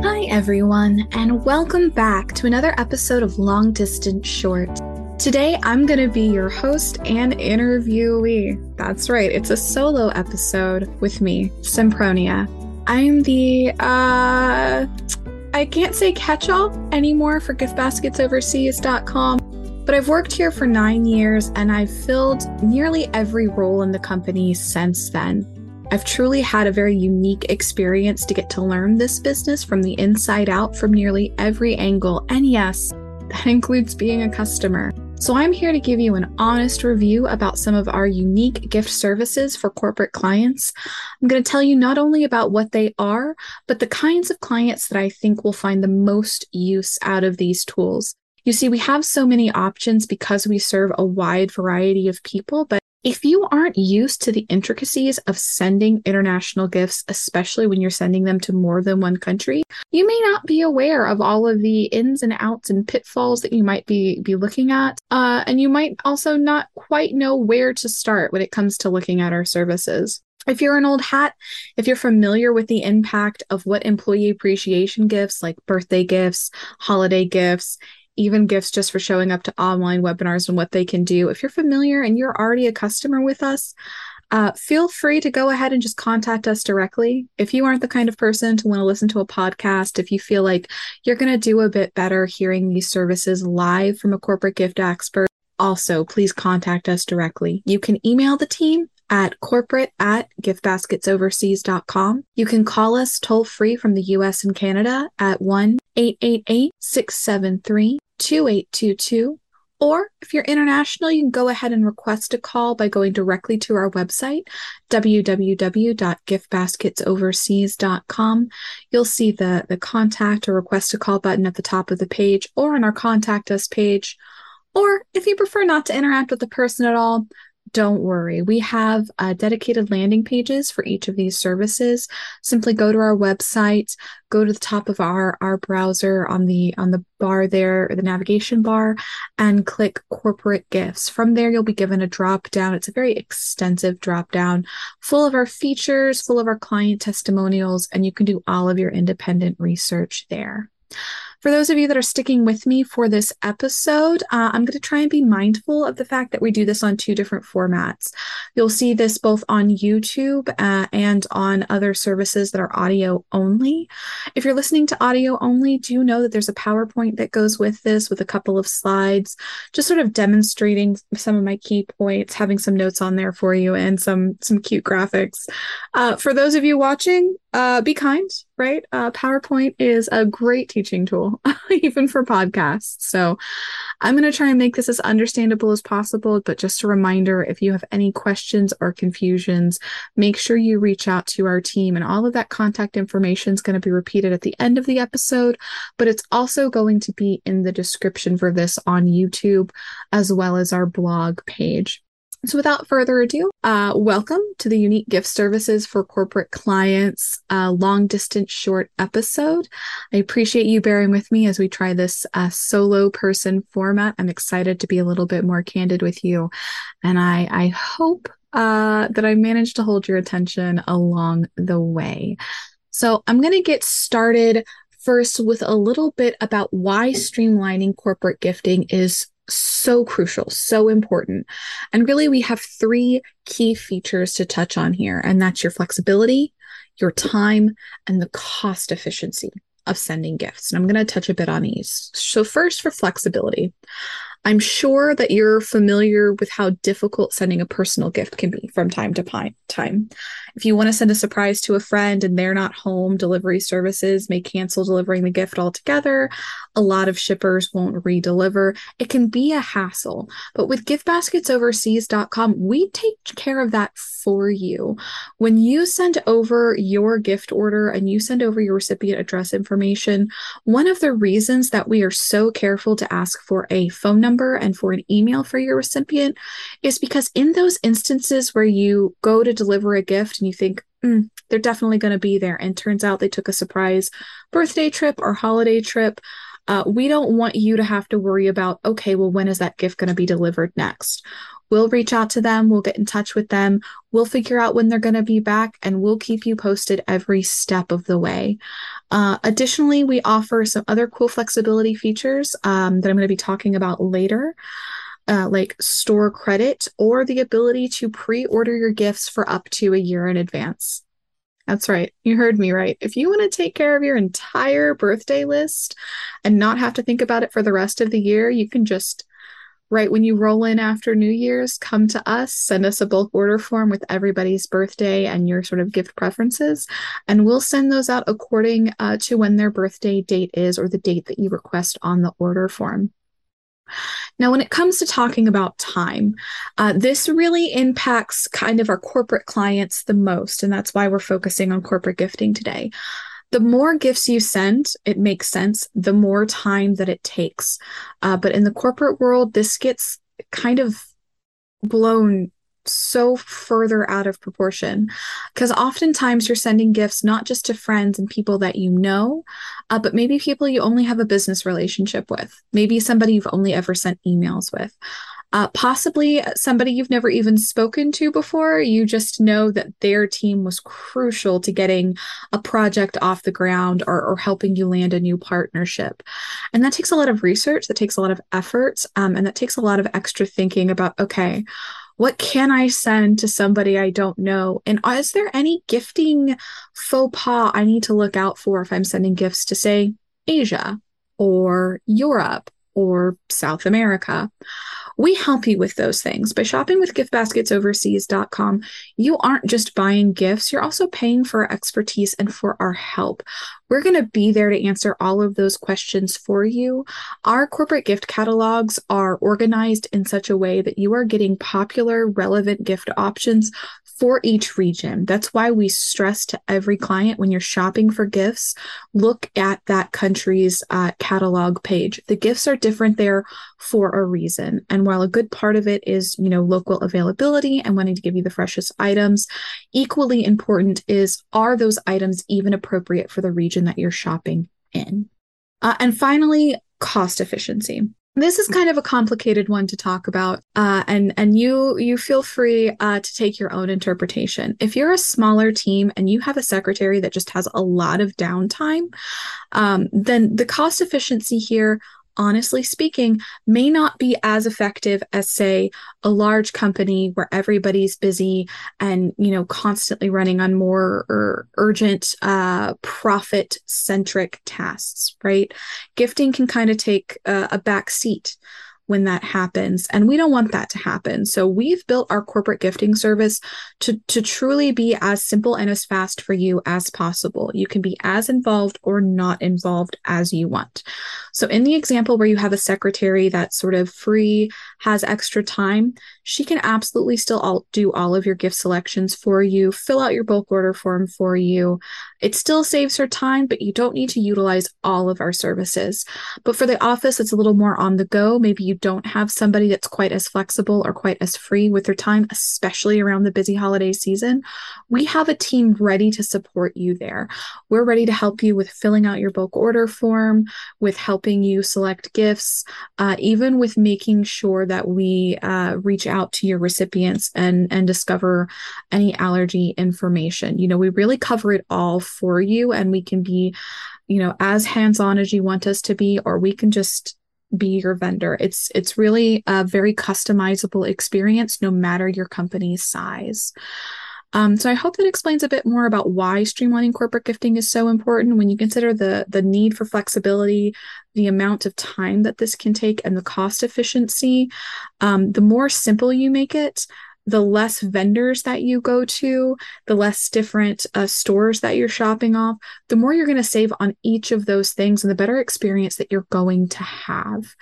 Hi, everyone, and welcome back to another episode of Long Distance Short. Today, I'm going to be your host and interviewee. That's right, it's a solo episode with me, Sempronia. I'm the, uh, I can't say catch all anymore for giftbasketsoverseas.com, but I've worked here for nine years and I've filled nearly every role in the company since then. I've truly had a very unique experience to get to learn this business from the inside out from nearly every angle. And yes, that includes being a customer. So I'm here to give you an honest review about some of our unique gift services for corporate clients. I'm going to tell you not only about what they are, but the kinds of clients that I think will find the most use out of these tools. You see, we have so many options because we serve a wide variety of people, but if you aren't used to the intricacies of sending international gifts, especially when you're sending them to more than one country, you may not be aware of all of the ins and outs and pitfalls that you might be, be looking at. Uh, and you might also not quite know where to start when it comes to looking at our services. If you're an old hat, if you're familiar with the impact of what employee appreciation gifts like birthday gifts, holiday gifts, even gifts just for showing up to online webinars and what they can do. If you're familiar and you're already a customer with us, uh, feel free to go ahead and just contact us directly. If you aren't the kind of person to want to listen to a podcast, if you feel like you're going to do a bit better hearing these services live from a corporate gift expert, also please contact us directly. You can email the team at corporate at giftbasketsoverseas.com. You can call us toll free from the US and Canada at 1 888 673 2822. Or if you're international, you can go ahead and request a call by going directly to our website, www.giftbasketsoverseas.com. You'll see the, the contact or request a call button at the top of the page or on our contact us page. Or if you prefer not to interact with the person at all, don't worry. We have uh, dedicated landing pages for each of these services. Simply go to our website, go to the top of our, our browser on the on the bar there, the navigation bar, and click corporate gifts. From there, you'll be given a drop down. It's a very extensive drop down full of our features, full of our client testimonials, and you can do all of your independent research there. For those of you that are sticking with me for this episode, uh, I'm going to try and be mindful of the fact that we do this on two different formats. You'll see this both on YouTube uh, and on other services that are audio only. If you're listening to audio only, do know that there's a PowerPoint that goes with this with a couple of slides, just sort of demonstrating some of my key points, having some notes on there for you and some some cute graphics. Uh, for those of you watching, uh, be kind, right? Uh, PowerPoint is a great teaching tool, even for podcasts. So I'm going to try and make this as understandable as possible. But just a reminder if you have any questions or confusions, make sure you reach out to our team. And all of that contact information is going to be repeated at the end of the episode, but it's also going to be in the description for this on YouTube, as well as our blog page. So, without further ado, uh, welcome to the Unique Gift Services for Corporate Clients uh, long distance short episode. I appreciate you bearing with me as we try this uh, solo person format. I'm excited to be a little bit more candid with you, and I, I hope uh, that I managed to hold your attention along the way. So, I'm going to get started first with a little bit about why streamlining corporate gifting is so crucial, so important. And really, we have three key features to touch on here, and that's your flexibility, your time, and the cost efficiency of sending gifts. And I'm going to touch a bit on these. So, first, for flexibility, I'm sure that you're familiar with how difficult sending a personal gift can be from time to time. If you want to send a surprise to a friend and they're not home, delivery services may cancel delivering the gift altogether. A lot of shippers won't re deliver. It can be a hassle. But with giftbasketsoverseas.com, we take care of that for you. When you send over your gift order and you send over your recipient address information, one of the reasons that we are so careful to ask for a phone number and for an email for your recipient is because in those instances where you go to deliver a gift and you think, mm, they're definitely going to be there, and turns out they took a surprise birthday trip or holiday trip Uh, we don't want you to have to worry about, okay, well, when is that gift going to be delivered next? We'll reach out to them, we'll get in touch with them, we'll figure out when they're going to be back, and we'll keep you posted every step of the way. Uh, additionally, we offer some other cool flexibility features um, that I'm going to be talking about later. Uh, like store credit or the ability to pre order your gifts for up to a year in advance. That's right. You heard me right. If you want to take care of your entire birthday list and not have to think about it for the rest of the year, you can just right when you roll in after New Year's, come to us, send us a bulk order form with everybody's birthday and your sort of gift preferences, and we'll send those out according uh, to when their birthday date is or the date that you request on the order form. Now, when it comes to talking about time, uh, this really impacts kind of our corporate clients the most. And that's why we're focusing on corporate gifting today. The more gifts you send, it makes sense, the more time that it takes. Uh, but in the corporate world, this gets kind of blown so further out of proportion because oftentimes you're sending gifts not just to friends and people that you know uh, but maybe people you only have a business relationship with maybe somebody you've only ever sent emails with uh, possibly somebody you've never even spoken to before. You just know that their team was crucial to getting a project off the ground or, or helping you land a new partnership. And that takes a lot of research, that takes a lot of effort, um, and that takes a lot of extra thinking about okay, what can I send to somebody I don't know? And is there any gifting faux pas I need to look out for if I'm sending gifts to, say, Asia or Europe or South America? We help you with those things. By shopping with giftbasketsoverseas.com, you aren't just buying gifts, you're also paying for our expertise and for our help. We're going to be there to answer all of those questions for you. Our corporate gift catalogs are organized in such a way that you are getting popular, relevant gift options for each region. That's why we stress to every client when you're shopping for gifts, look at that country's uh, catalog page. The gifts are different there for a reason. And while a good part of it is, you know, local availability and wanting to give you the freshest items, equally important is are those items even appropriate for the region that you're shopping in? Uh, and finally, cost efficiency this is kind of a complicated one to talk about uh, and and you you feel free uh, to take your own interpretation if you're a smaller team and you have a secretary that just has a lot of downtime um, then the cost efficiency here honestly speaking, may not be as effective as, say, a large company where everybody's busy and, you know, constantly running on more or urgent, uh, profit centric tasks, right? Gifting can kind of take a, a back seat when that happens and we don't want that to happen. So we've built our corporate gifting service to to truly be as simple and as fast for you as possible. You can be as involved or not involved as you want. So in the example where you have a secretary that's sort of free has extra time she can absolutely still all, do all of your gift selections for you fill out your bulk order form for you. It still saves her time but you don't need to utilize all of our services. But for the office it's a little more on the go. Maybe you don't have somebody that's quite as flexible or quite as free with their time, especially around the busy holiday season, we have a team ready to support you there. We're ready to help you with filling out your bulk order form, with helping you select gifts, uh, even with making sure that we uh, reach out to your recipients and, and discover any allergy information. You know, we really cover it all for you, and we can be you know as hands on as you want us to be or we can just be your vendor. It's it's really a very customizable experience no matter your company's size. Um, so I hope that explains a bit more about why streamlining corporate gifting is so important when you consider the the need for flexibility, the amount of time that this can take, and the cost efficiency. Um, the more simple you make it, the less vendors that you go to, the less different uh, stores that you're shopping off, the more you're going to save on each of those things and the better experience that you're going to have.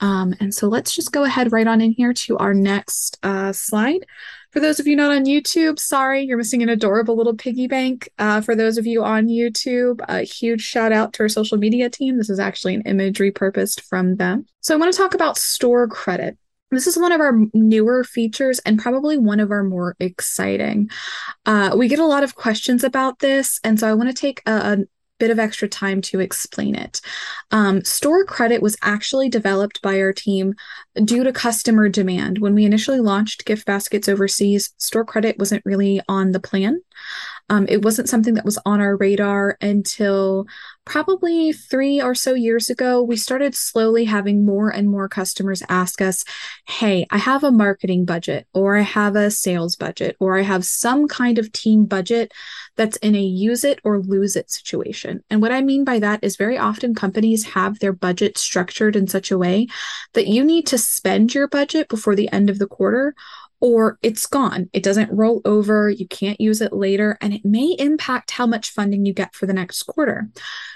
Um, and so let's just go ahead right on in here to our next uh, slide. For those of you not on YouTube, sorry, you're missing an adorable little piggy bank. Uh, for those of you on YouTube, a huge shout out to our social media team. This is actually an image repurposed from them. So I want to talk about store credit. This is one of our newer features and probably one of our more exciting. Uh, we get a lot of questions about this, and so I want to take a, bit of extra time to explain it. Um, store credit was actually developed by our team due to customer demand. When we initially launched gift baskets overseas, store credit wasn't really on the plan. Um, it wasn't something that was on our radar until probably three or so years ago. We started slowly having more and more customers ask us, Hey, I have a marketing budget, or I have a sales budget, or I have some kind of team budget that's in a use it or lose it situation. And what I mean by that is very often companies have their budget structured in such a way that you need to spend your budget before the end of the quarter or it's gone. It doesn't roll over. You can't use it later, and it may impact how much funding you get for the next quarter.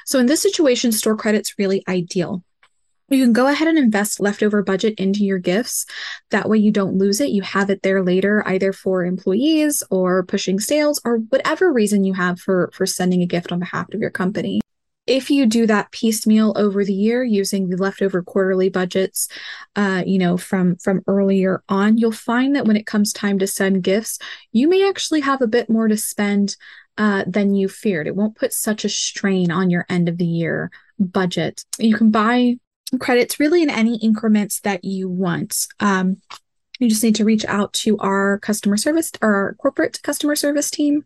So, in this situation, store credit's really ideal. You can go ahead and invest leftover budget into your gifts. That way, you don't lose it. You have it there later, either for employees or pushing sales or whatever reason you have for, for sending a gift on behalf of your company if you do that piecemeal over the year using the leftover quarterly budgets uh, you know from from earlier on you'll find that when it comes time to send gifts you may actually have a bit more to spend uh, than you feared. It won't put such a strain on your end of the year budget. You can buy credits really in any increments that you want. Um, you just need to reach out to our customer service or our corporate customer service team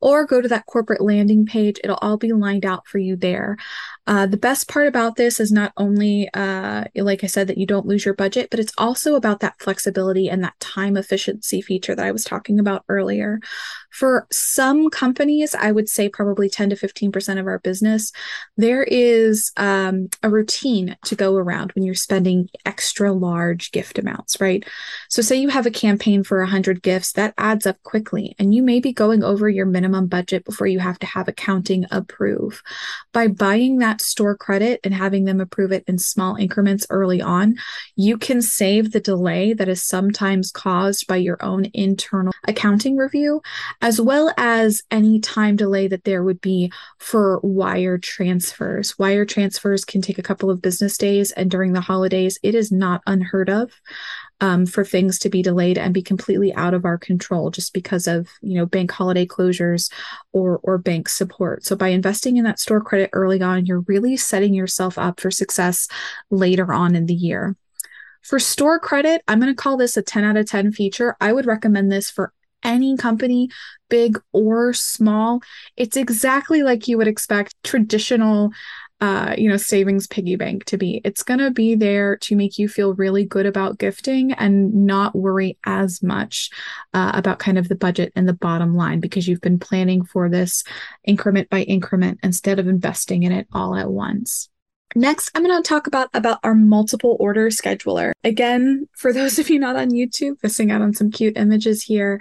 or go to that corporate landing page. It'll all be lined out for you there. Uh, the best part about this is not only, uh, like I said, that you don't lose your budget, but it's also about that flexibility and that time efficiency feature that I was talking about earlier. For some companies, I would say probably 10 to 15% of our business, there is um, a routine to go around when you're spending extra large gift amounts, right? So, say you have a campaign for 100 gifts, that adds up quickly, and you may be going over your minimum budget before you have to have accounting approve. By buying that store credit and having them approve it in small increments early on, you can save the delay that is sometimes caused by your own internal accounting review, as well as any time delay that there would be for wire transfers. Wire transfers can take a couple of business days, and during the holidays, it is not unheard of um, for things to be delayed and be completely out of our control just because of you know bank holiday closures or or bank support. So by investing in that store credit early on you're really setting yourself up for success later on in the year. For store credit i'm going to call this a 10 out of 10 feature. I would recommend this for any company, big or small. It's exactly like you would expect traditional uh, you know, savings piggy bank to be. It's going to be there to make you feel really good about gifting and not worry as much uh, about kind of the budget and the bottom line because you've been planning for this increment by increment instead of investing in it all at once. Next, I'm going to talk about about our multiple order scheduler. Again, for those of you not on YouTube, missing out on some cute images here,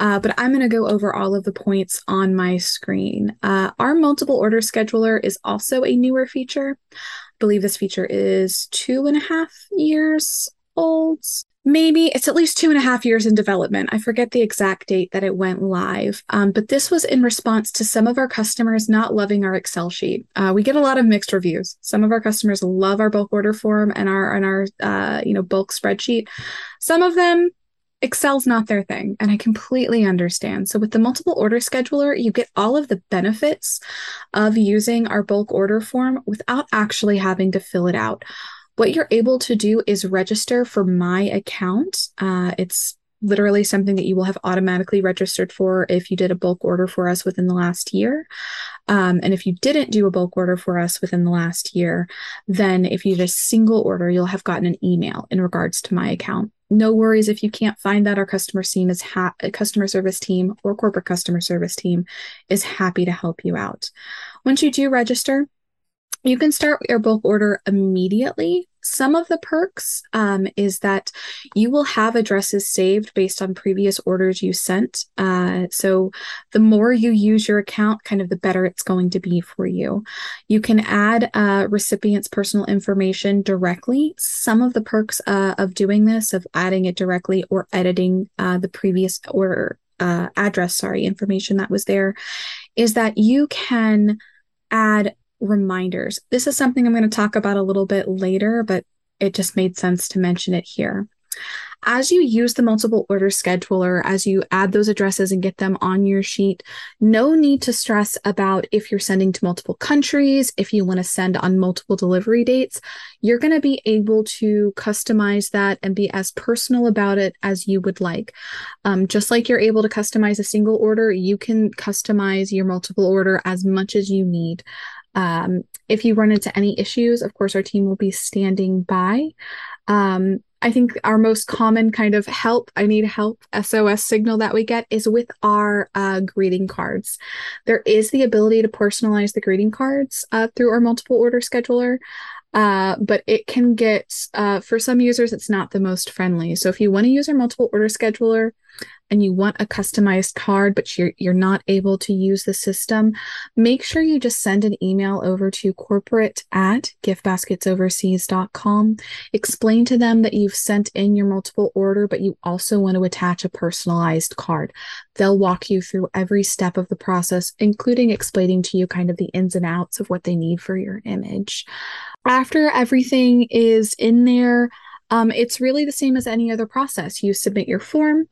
uh, but I'm going to go over all of the points on my screen. Uh, our multiple order scheduler is also a newer feature. I believe this feature is two and a half years old maybe it's at least two and a half years in development. I forget the exact date that it went live, um, but this was in response to some of our customers not loving our Excel sheet. Uh, we get a lot of mixed reviews. Some of our customers love our bulk order form and our and our uh, you know bulk spreadsheet. Some of them Excel's not their thing, and I completely understand. So, with the multiple order scheduler, you get all of the benefits of using our bulk order form without actually having to fill it out what you're able to do is register for my account. Uh, it's literally something that you will have automatically registered for if you did a bulk order for us within the last year. Um, and if you didn't do a bulk order for us within the last year, then if you did a single order, you'll have gotten an email in regards to my account. No worries if you can't find that. Our customer team is ha- customer service team or corporate customer service team is happy to help you out. Once you do register, you can start your bulk order immediately. Some of the perks um, is that you will have addresses saved based on previous orders you sent. Uh, so the more you use your account, kind of the better it's going to be for you. You can add uh, recipients' personal information directly. Some of the perks uh, of doing this, of adding it directly or editing uh, the previous order uh, address, sorry, information that was there, is that you can add reminders. This is something I'm going to talk about a little bit later, but it just made sense to mention it here. as you use the multiple order scheduler, as you add those addresses and get them on your sheet, no need to stress about if you're sending to multiple countries, if you want to send on multiple delivery dates. You're going to be able to customize that and be as personal about it as you would like. Um, just like you're able to customize a single order, you can customize your multiple order as much as you need. Um, if you run into any issues, of course, our team will be standing by. Um, I think our most common kind of help, I need help SOS signal that we get is with our uh, greeting cards. There is the ability to personalize the greeting cards uh, through our multiple order scheduler. Uh, but it can get uh, for some users it's not the most friendly so if you want to use our multiple order scheduler and you want a customized card, but you're you're not able to use the system, make sure you just send an email over to corporate at giftbasketsoverseas.com. Explain to them that you've sent in your multiple order, but you also want to attach a personalized card. They'll walk you through every step of the process, including explaining to you kind of the ins and outs of what they need for your image. After everything is in there, um, it's really the same as any other process. You submit your form,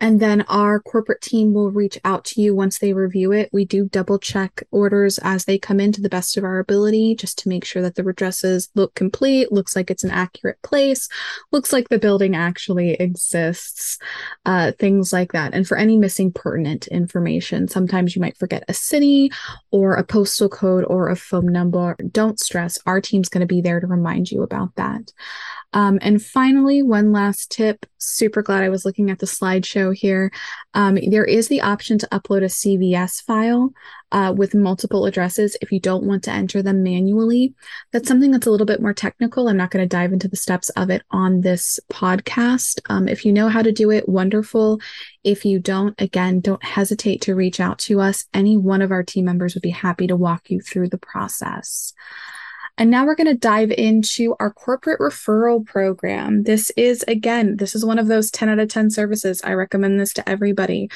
and then our corporate team will reach out to you once they review it. We do double check orders as they come in to the best of our ability, just to make sure that the addresses look complete, looks like it's an accurate place, looks like the building actually exists, uh, things like that. And for any missing pertinent information, sometimes you might forget a city or a postal code or a phone number. Don't stress, our team's going to be there to remind you about that. Um, and finally, one last tip. Super glad I was looking at the slideshow here. Um, there is the option to upload a CVS file uh, with multiple addresses if you don't want to enter them manually. That's something that's a little bit more technical. I'm not going to dive into the steps of it on this podcast. Um, if you know how to do it, wonderful. If you don't, again, don't hesitate to reach out to us. Any one of our team members would be happy to walk you through the process. And now we're going to dive into our corporate referral program. This is, again, this is one of those 10 out of 10 services. I recommend this to everybody.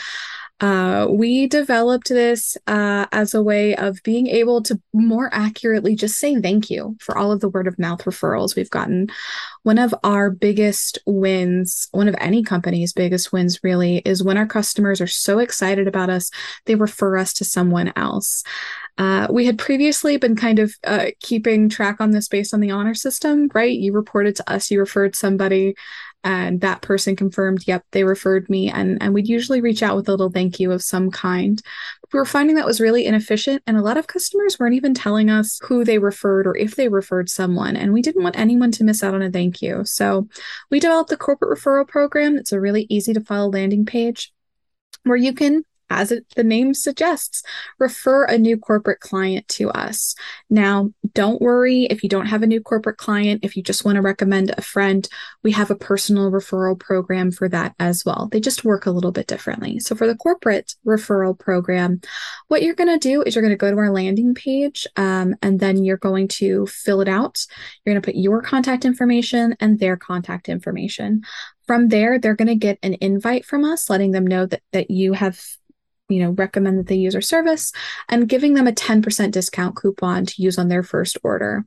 Uh, we developed this uh, as a way of being able to more accurately just say thank you for all of the word of mouth referrals we've gotten. One of our biggest wins, one of any company's biggest wins, really, is when our customers are so excited about us, they refer us to someone else. Uh, we had previously been kind of uh, keeping track on this based on the honor system, right? You reported to us, you referred somebody, and that person confirmed, yep, they referred me. And, and we'd usually reach out with a little thank you of some kind. we were finding that was really inefficient, and a lot of customers weren't even telling us who they referred or if they referred someone. And we didn't want anyone to miss out on a thank you. So we developed the corporate referral program. It's a really easy to follow landing page where you can as it, the name suggests, refer a new corporate client to us. Now, don't worry if you don't have a new corporate client, if you just want to recommend a friend, we have a personal referral program for that as well. They just work a little bit differently. So, for the corporate referral program, what you're going to do is you're going to go to our landing page um, and then you're going to fill it out. You're going to put your contact information and their contact information. From there, they're going to get an invite from us letting them know that, that you have you know, recommend that they use our service and giving them a 10% discount coupon to use on their first order.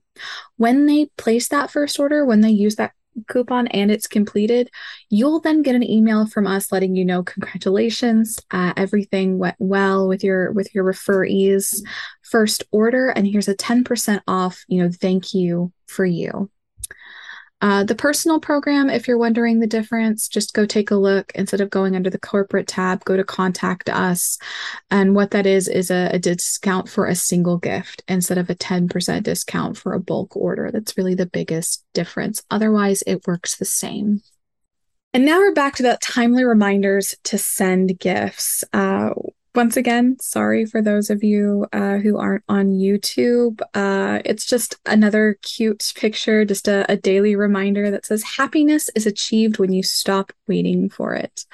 When they place that first order, when they use that coupon and it's completed, you'll then get an email from us letting you know congratulations, uh, everything went well with your with your referees first order, and here's a 10% off, you know, thank you for you. Uh, the personal program, if you're wondering the difference, just go take a look. Instead of going under the corporate tab, go to contact us. And what that is, is a, a discount for a single gift instead of a 10% discount for a bulk order. That's really the biggest difference. Otherwise, it works the same. And now we're back to that timely reminders to send gifts. Uh, once again, sorry for those of you uh, who aren't on YouTube. Uh, it's just another cute picture, just a, a, daily reminder that says happiness is achieved when you stop waiting for it.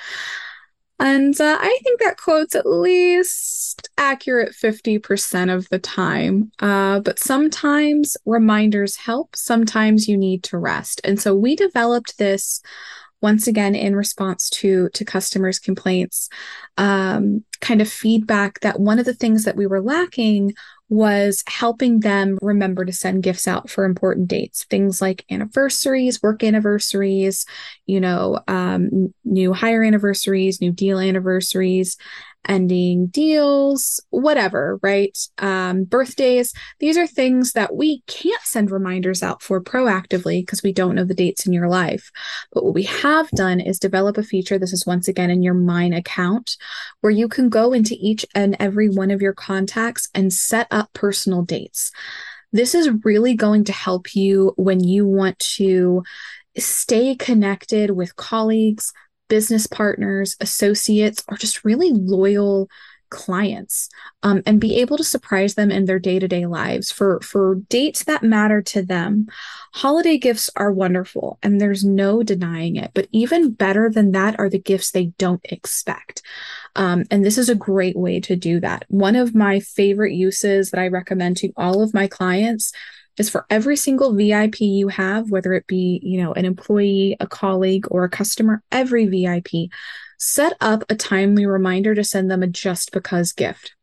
And uh, I think that quote's at least accurate 50% of the time. Uh, but sometimes reminders help, sometimes you need to rest. And so we developed this once again in response to to customers complaints um, kind of feedback that one of the things that we were lacking was helping them remember to send gifts out for important dates things like anniversaries work anniversaries you know um, new hire anniversaries new deal anniversaries ending deals, whatever, right? Um, birthdays. These are things that we can't send reminders out for proactively because we don't know the dates in your life. But what we have done is develop a feature. This is once again in your Mine account where you can go into each and every one of your contacts and set up personal dates. This is really going to help you when you want to stay connected with colleagues, business partners, associates, or just really loyal clients um, and be able to surprise them in their day-to-day lives. For for dates that matter to them holiday gifts are wonderful and there's no denying it but even better than that are the gifts they don't expect. Um, and this is a great way to do that. One of my favorite uses that i recommend to all of my clients is for every single VIP you have, whether it be, you know, an employee, a colleague, or a customer, every VIP, set up a timely reminder to send them a just because gift.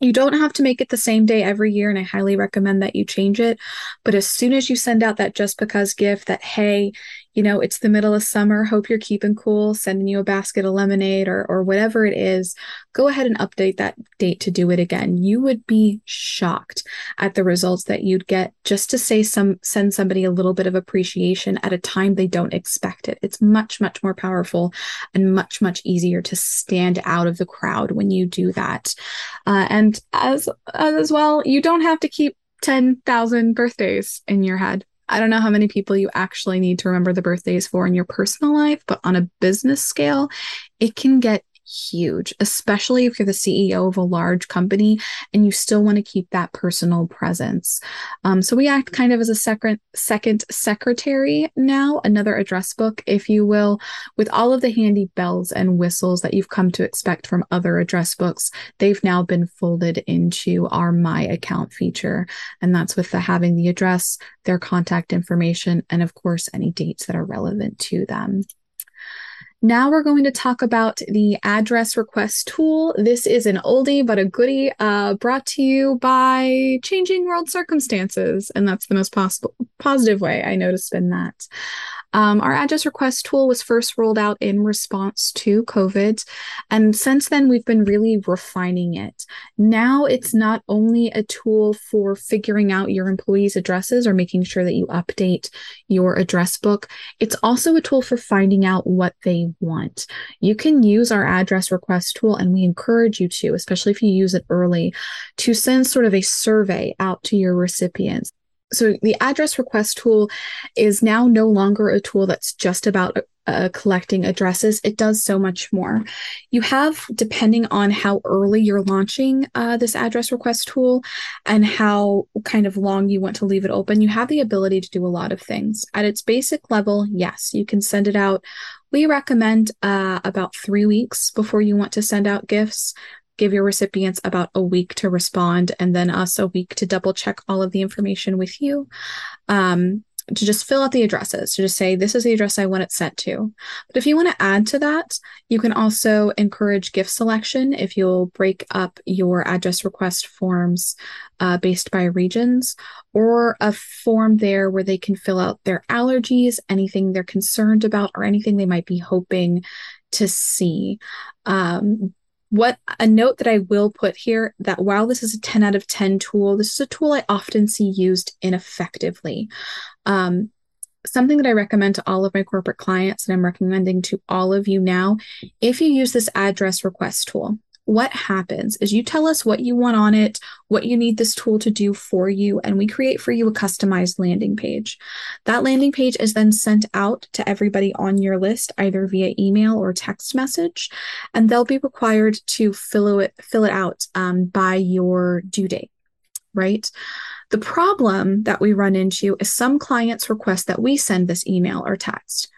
You don't have to make it the same day every year, and I highly recommend that you change it. But as soon as you send out that just because gift, that, hey, you know, it's the middle of summer, hope you're keeping cool, sending you a basket of lemonade or, or whatever it is, go ahead and update that date to do it again. You would be shocked at the results that you'd get just to say some, send somebody a little bit of appreciation at a time they don't expect it. It's much, much more powerful and much, much easier to stand out of the crowd when you do that. Uh, and as, as well, you don't have to keep 10,000 birthdays in your head. I don't know how many people you actually need to remember the birthdays for in your personal life, but on a business scale, it can get huge, especially if you're the CEO of a large company and you still want to keep that personal presence. Um, so we act kind of as a second second secretary now, another address book, if you will, with all of the handy bells and whistles that you've come to expect from other address books. They've now been folded into our My Account feature, and that's with the having the address, their contact information, and of course any dates that are relevant to them. Now we're going to talk about the address request tool. This is an oldie but a goodie uh, brought to you by changing world circumstances. And that's the most possible positive way I know to spin that. Um, our address request tool was first rolled out in response to COVID. And since then, we've been really refining it. Now it's not only a tool for figuring out your employees' addresses or making sure that you update your address book, it's also a tool for finding out what they want. You can use our address request tool, and we encourage you to, especially if you use it early, to send sort of a survey out to your recipients so the address request tool is now no longer a tool that's just about uh, collecting addresses. It does so much more. You have, depending on how early you're launching uh, this address request tool and how kind of long you want to leave it open, you have the ability to do a lot of things. At its basic level, yes, you can send it out. We recommend uh, about three weeks before you want to send out gifts give your recipients about a week to respond and then us a week to double check all of the information with you. Um, to just fill out the addresses, to just say, this is the address I want it sent to. But if you want to add to that, you can also encourage gift selection if you'll break up your address request forms uh, based by regions, or a form there where they can fill out their allergies, anything they're concerned about, or anything they might be hoping to see. Um, what a note that I will put here that while this is a 10 out of 10 tool, this is a tool I often see used ineffectively. Um, something that I recommend to all of my corporate clients, and I'm recommending to all of you now if you use this address request tool, what happens is you tell us what you want on it, what you need this tool to do for you, and we create for you a customized landing page. That landing page is then sent out to everybody on your list, either via email or text message, and they'll be required to fill it, fill it out um, by your due date, right? The problem that we run into is some clients request that we send this email or text.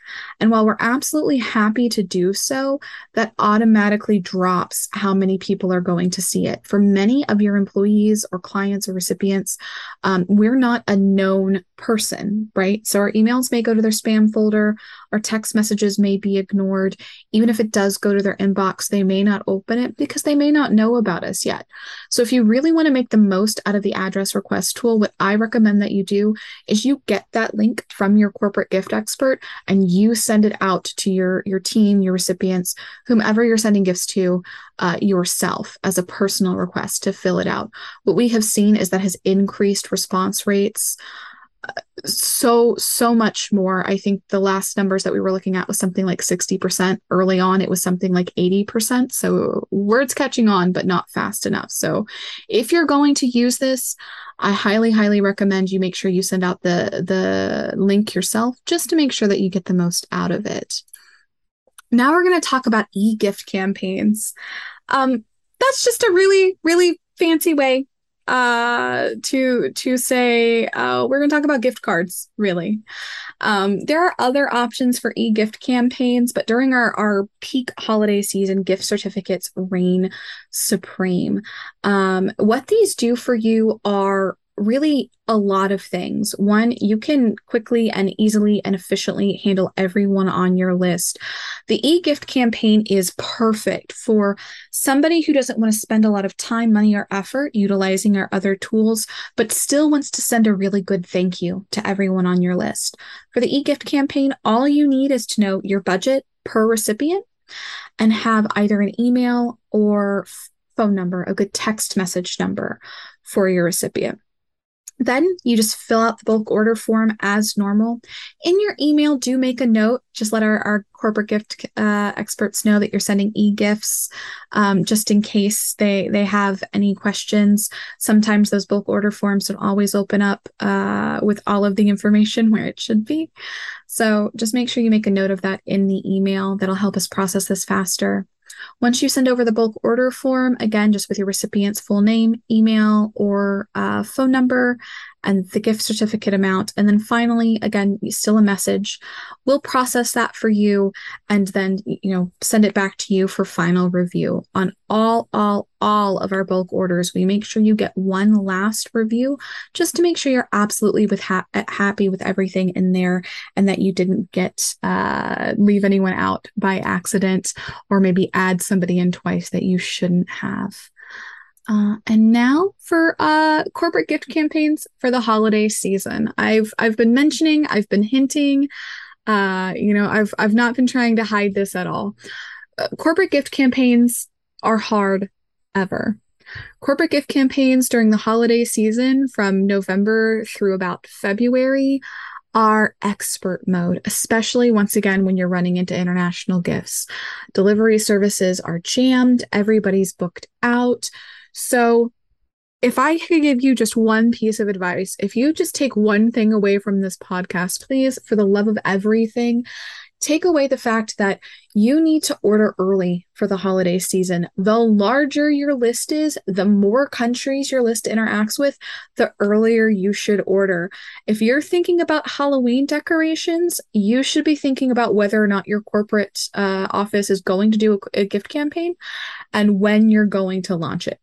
And while we're absolutely happy to do so, that automatically drops how many people are going to see it. For many of your employees or clients or recipients, um, we're not a known person, right? So our emails may go to their spam folder, our text messages may be ignored. Even if it does go to their inbox, they may not open it because they may not know about us yet. So if you really want to make the most out of the address request tool, what I recommend that you do is you get that link from your corporate gift expert and you send it out to your your team, your recipients, whomever you're sending gifts to, uh, yourself as a personal request to fill it out. What we have seen is that has increased response rates so so much more. I think the last numbers that we were looking at was something like 60% early on. It was something like 80% so words catching on but not fast enough. So if you're going to use this i highly highly recommend you make sure you send out the the link yourself just to make sure that you get the most out of it. Now we're going to talk about e-gift campaigns. Um that's just a really really fancy way uh to to say uh we're going to talk about gift cards really. Um there are other options for e-gift campaigns but during our our peak holiday season gift certificates reign supreme. Um what these do for you are really a lot of things. One, you can quickly and easily and efficiently handle everyone on your list. The e gift campaign is perfect for somebody who doesn't want to spend a lot of time, money, or effort utilizing our other tools, but still wants to send a really good thank you to everyone on your list. For the e gift campaign, all you need is to know your budget per recipient and have either an email or phone number, a good text message number for your recipient. Then you just fill out the bulk order form as normal. In your email, do make a note. Just let our, our corporate gift uh, experts know that you're sending e-gifts, um, just in case they they have any questions. Sometimes those bulk order forms don't always open up uh, with all of the information where it should be. So just make sure you make a note of that in the email. That'll help us process this faster. Once you send over the bulk order form, again, just with your recipient's full name, email, or uh, phone number, and the gift certificate amount. And then finally, again, still a message. We'll process that for you and then, you know, send it back to you for final review. On all, all, all of our bulk orders, we make sure you get one last review just to make sure you're absolutely with ha- happy with everything in there and that you didn't get, uh, leave anyone out by accident or maybe add somebody in twice that you shouldn't have. Uh, and now for uh, corporate gift campaigns for the holiday season. I've I've been mentioning, I've been hinting. Uh, you know, I've I've not been trying to hide this at all. Uh, corporate gift campaigns are hard ever. Corporate gift campaigns during the holiday season from November through about February are expert mode, especially once again when you're running into international gifts. Delivery services are jammed, everybody's booked out. So, if I could give you just one piece of advice, if you just take one thing away from this podcast, please, for the love of everything, take away the fact that you need to order early for the holiday season. The larger your list is, the more countries your list interacts with, the earlier you should order. If you're thinking about Halloween decorations, you should be thinking about whether or not your corporate uh, office is going to do a, a gift campaign and when you're going to launch it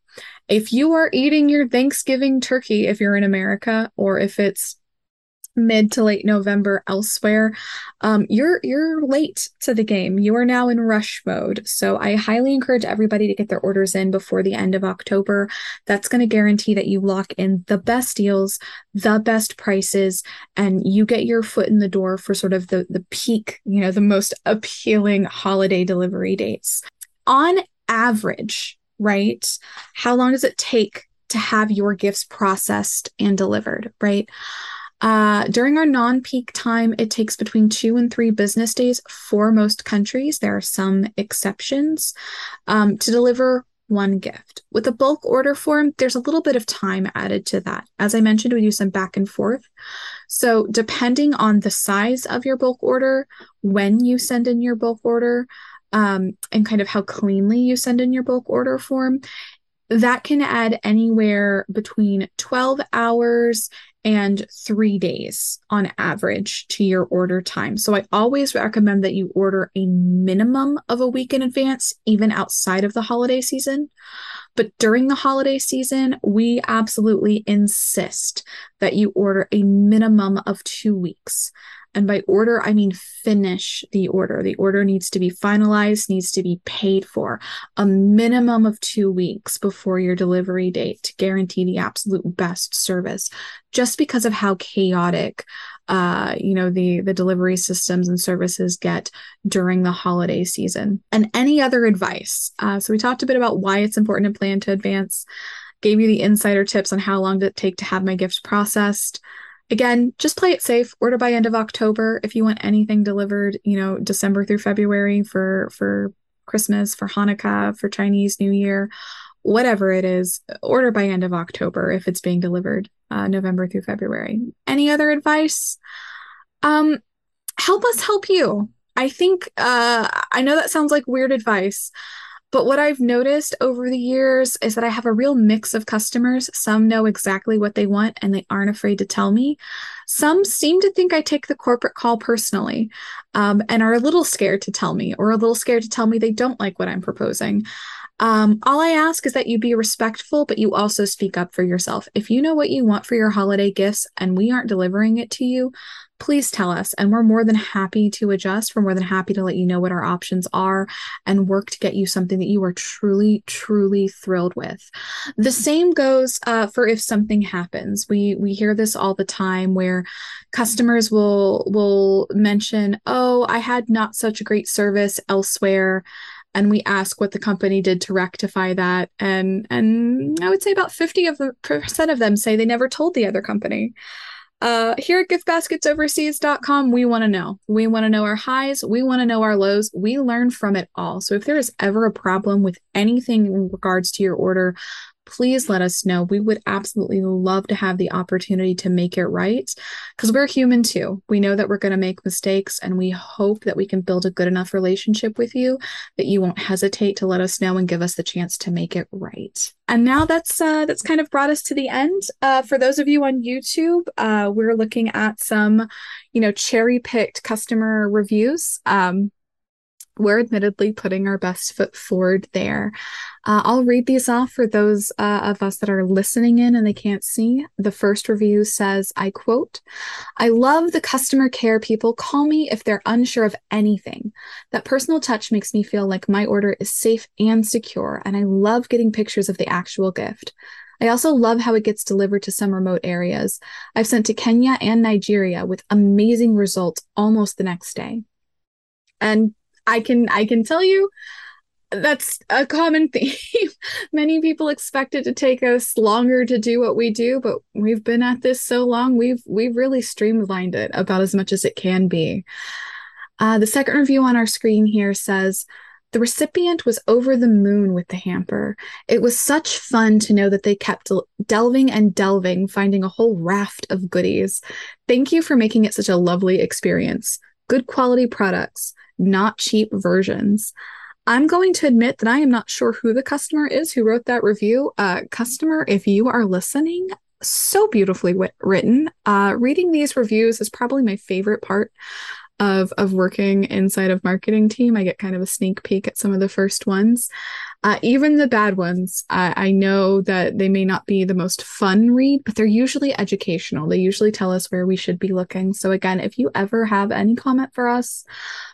if you are eating your Thanksgiving turkey, if you're in America, or if it's mid to late November elsewhere, um, you're you're late to the game. You are now in rush mode. So I highly encourage everybody to get their orders in before the end of October. That's going to guarantee that you lock in the best deals, the best prices, and you get your foot in the door for sort of the the peak, you know, the most appealing holiday delivery dates. On average, right? How long does it take to have your gifts processed and delivered, right? Uh, during our non peak time, it takes between two and three business days for most countries. There are some exceptions um, to deliver one gift. With a bulk order form, there's a little bit of time added to that. As I mentioned, we do some back and forth. So, depending on the size of your bulk order, when you send in your bulk order, um, and kind of how cleanly you send in your bulk order form, that can add anywhere between 12 hours and three days on average to your order time. So I always recommend that you order a minimum of a week in advance, even outside of the holiday season. But during the holiday season, we absolutely insist that you order a minimum of two weeks. And by order, I mean finish the order. The order needs to be finalized, needs to be paid for a minimum of two weeks before your delivery date to guarantee the absolute best service. Just because of how chaotic, uh, you know, the the delivery systems and services get during the holiday season. And any other advice? Uh, so we talked a bit about why it's important to plan to advance. Gave you the insider tips on how long did it take to have my gifts processed. Again, just play it safe. Order by end of October if you want anything delivered, you know, December through February for for Christmas, for Hanukkah, for Chinese New Year, whatever it is. Order by end of October if it's being delivered uh, November through February. Any other advice? Um, help us help you. I think uh, I know that sounds like weird advice, but what I've noticed over the years is that I have a real mix of customers. Some know exactly what they want and they aren't afraid to tell me. Some seem to think I take the corporate call personally um, and are a little scared to tell me or a little scared to tell me they don't like what I'm proposing. Um, all I ask is that you be respectful, but you also speak up for yourself. If you know what you want for your holiday gifts and we aren't delivering it to you, please tell us. And we're more than happy to adjust. We're more than happy to let you know what our options are and work to get you something that you are truly, truly thrilled with. The same goes uh, for if something happens. We we hear this all the time where customers will will mention, "Oh, I had not such a great service elsewhere." And we ask what the company did to rectify that and and i would say about 50 of the percent of them say they never told the other company uh, here at giftbasketsoverseas.com, we want to know. We want to know our highs. We want to know our lows. We learn from it all. So if there is ever a problem with anything in regards to your order, please let us know. We would absolutely love to have the opportunity to make it right because we're human too. We know that we're going to make mistakes and we hope that we can build a good enough relationship with you that you won't hesitate to let us know and give us the chance to make it right. And now that's uh, that's kind of brought us to the end. Uh, for those of you on YouTube, uh, we're looking at some, you know, cherry picked customer reviews. Um, we're admittedly putting our best foot forward there. Uh, I'll read these off for those uh, of us that are listening in and they can't see. The first review says, I quote, I love the customer care people call me if they're unsure of anything. That personal touch makes me feel like my order is safe and secure, and I love getting pictures of the actual gift. I also love how it gets delivered to some remote areas. I've sent to Kenya and Nigeria with amazing results almost the next day. And I can I can tell you that's a common theme. Many people expect it to take us longer to do what we do, but we've been at this so long, we've we've really streamlined it about as much as it can be. Uh, the second review on our screen here says, the recipient was over the moon with the hamper. It was such fun to know that they kept delving and delving, finding a whole raft of goodies. Thank you for making it such a lovely experience. Good quality products not cheap versions. I'm going to admit that I am not sure who the customer is who wrote that review. Uh, customer, if you are listening, so beautifully w- written. Uh, reading these reviews is probably my favorite part of of working inside of marketing team. I get kind of a sneak peek at some of the first ones. Uh, even the bad ones, I, I know that they may not be the most fun read, but they're usually educational. They usually tell us where we should be looking. So again, if you ever have any comment for us,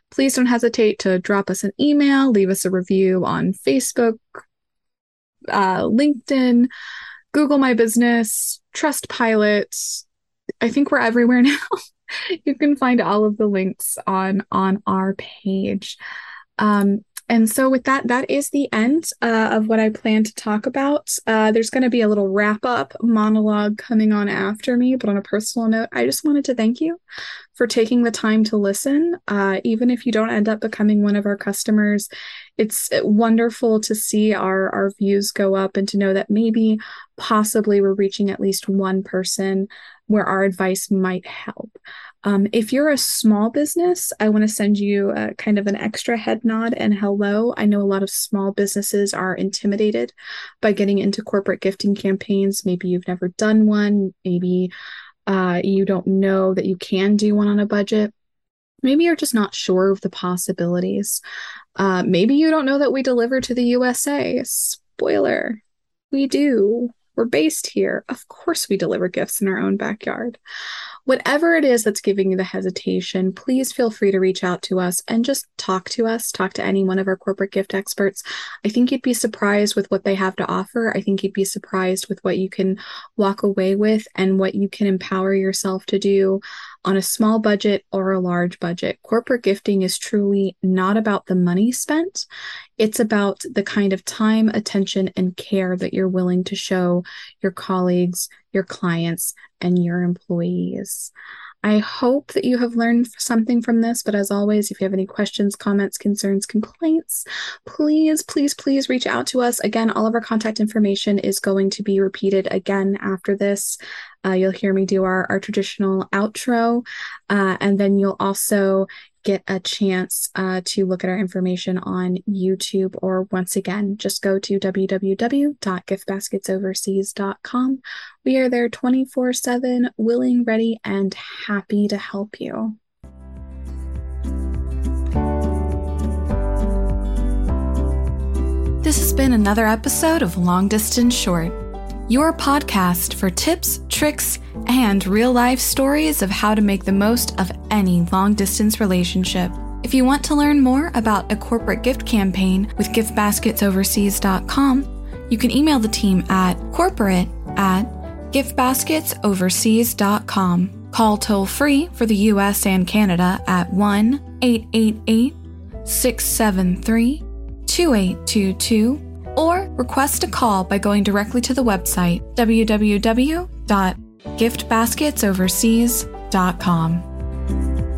please don't hesitate to drop us an email, leave us a review on Facebook, uh, LinkedIn, Google My Business, Trust Trustpilot. I think we're everywhere now. you can find all of the links on on our page. Um, and so, with that, that is the end uh, of what I plan to talk about. Uh, there's going to be a little wrap up monologue coming on after me, but on a personal note, I just wanted to thank you for taking the time to listen. Uh, even if you don't end up becoming one of our customers, it's wonderful to see our, our views go up and to know that maybe, possibly, we're reaching at least one person where our advice might help. Um, if you're a small business, I want to send you a, kind of an extra head nod and hello. I know a lot of small businesses are intimidated by getting into corporate gifting campaigns. Maybe you've never done one. Maybe uh, you don't know that you can do one on a budget. Maybe you're just not sure of the possibilities. Uh, maybe you don't know that we deliver to the USA. Spoiler, we do. We're based here. Of course, we deliver gifts in our own backyard. Whatever it is that's giving you the hesitation, please feel free to reach out to us and just talk to us, talk to any one of our corporate gift experts. I think you'd be surprised with what they have to offer. I think you'd be surprised with what you can walk away with and what you can empower yourself to do on a small budget or a large budget. Corporate gifting is truly not about the money spent, it's about the kind of time, attention, and care that you're willing to show your colleagues, your clients, and your employees. I hope that you have learned something from this, but as always, if you have any questions, comments, concerns, complaints, please, please, please reach out to us. Again, all of our contact information is going to be repeated again after this. Uh, you'll hear me do our, our traditional outro, uh, and then you'll also get a chance uh, to look at our information on YouTube, or once again, just go to www.giftbasketsoverseas.com. We are there 24 7, willing, ready, and happy to help you. This has been another episode of Long Distance Short your podcast for tips, tricks, and real life stories of how to make the most of any long distance relationship. If you want to learn more about a corporate gift campaign with giftbasketsoverseas.com, you can email the team at corporate at giftbasketsoverseas.com. Call toll free for the US and Canada at 1 888 673 2822 or request a call by going directly to the website www.giftbasketsoverseas.com.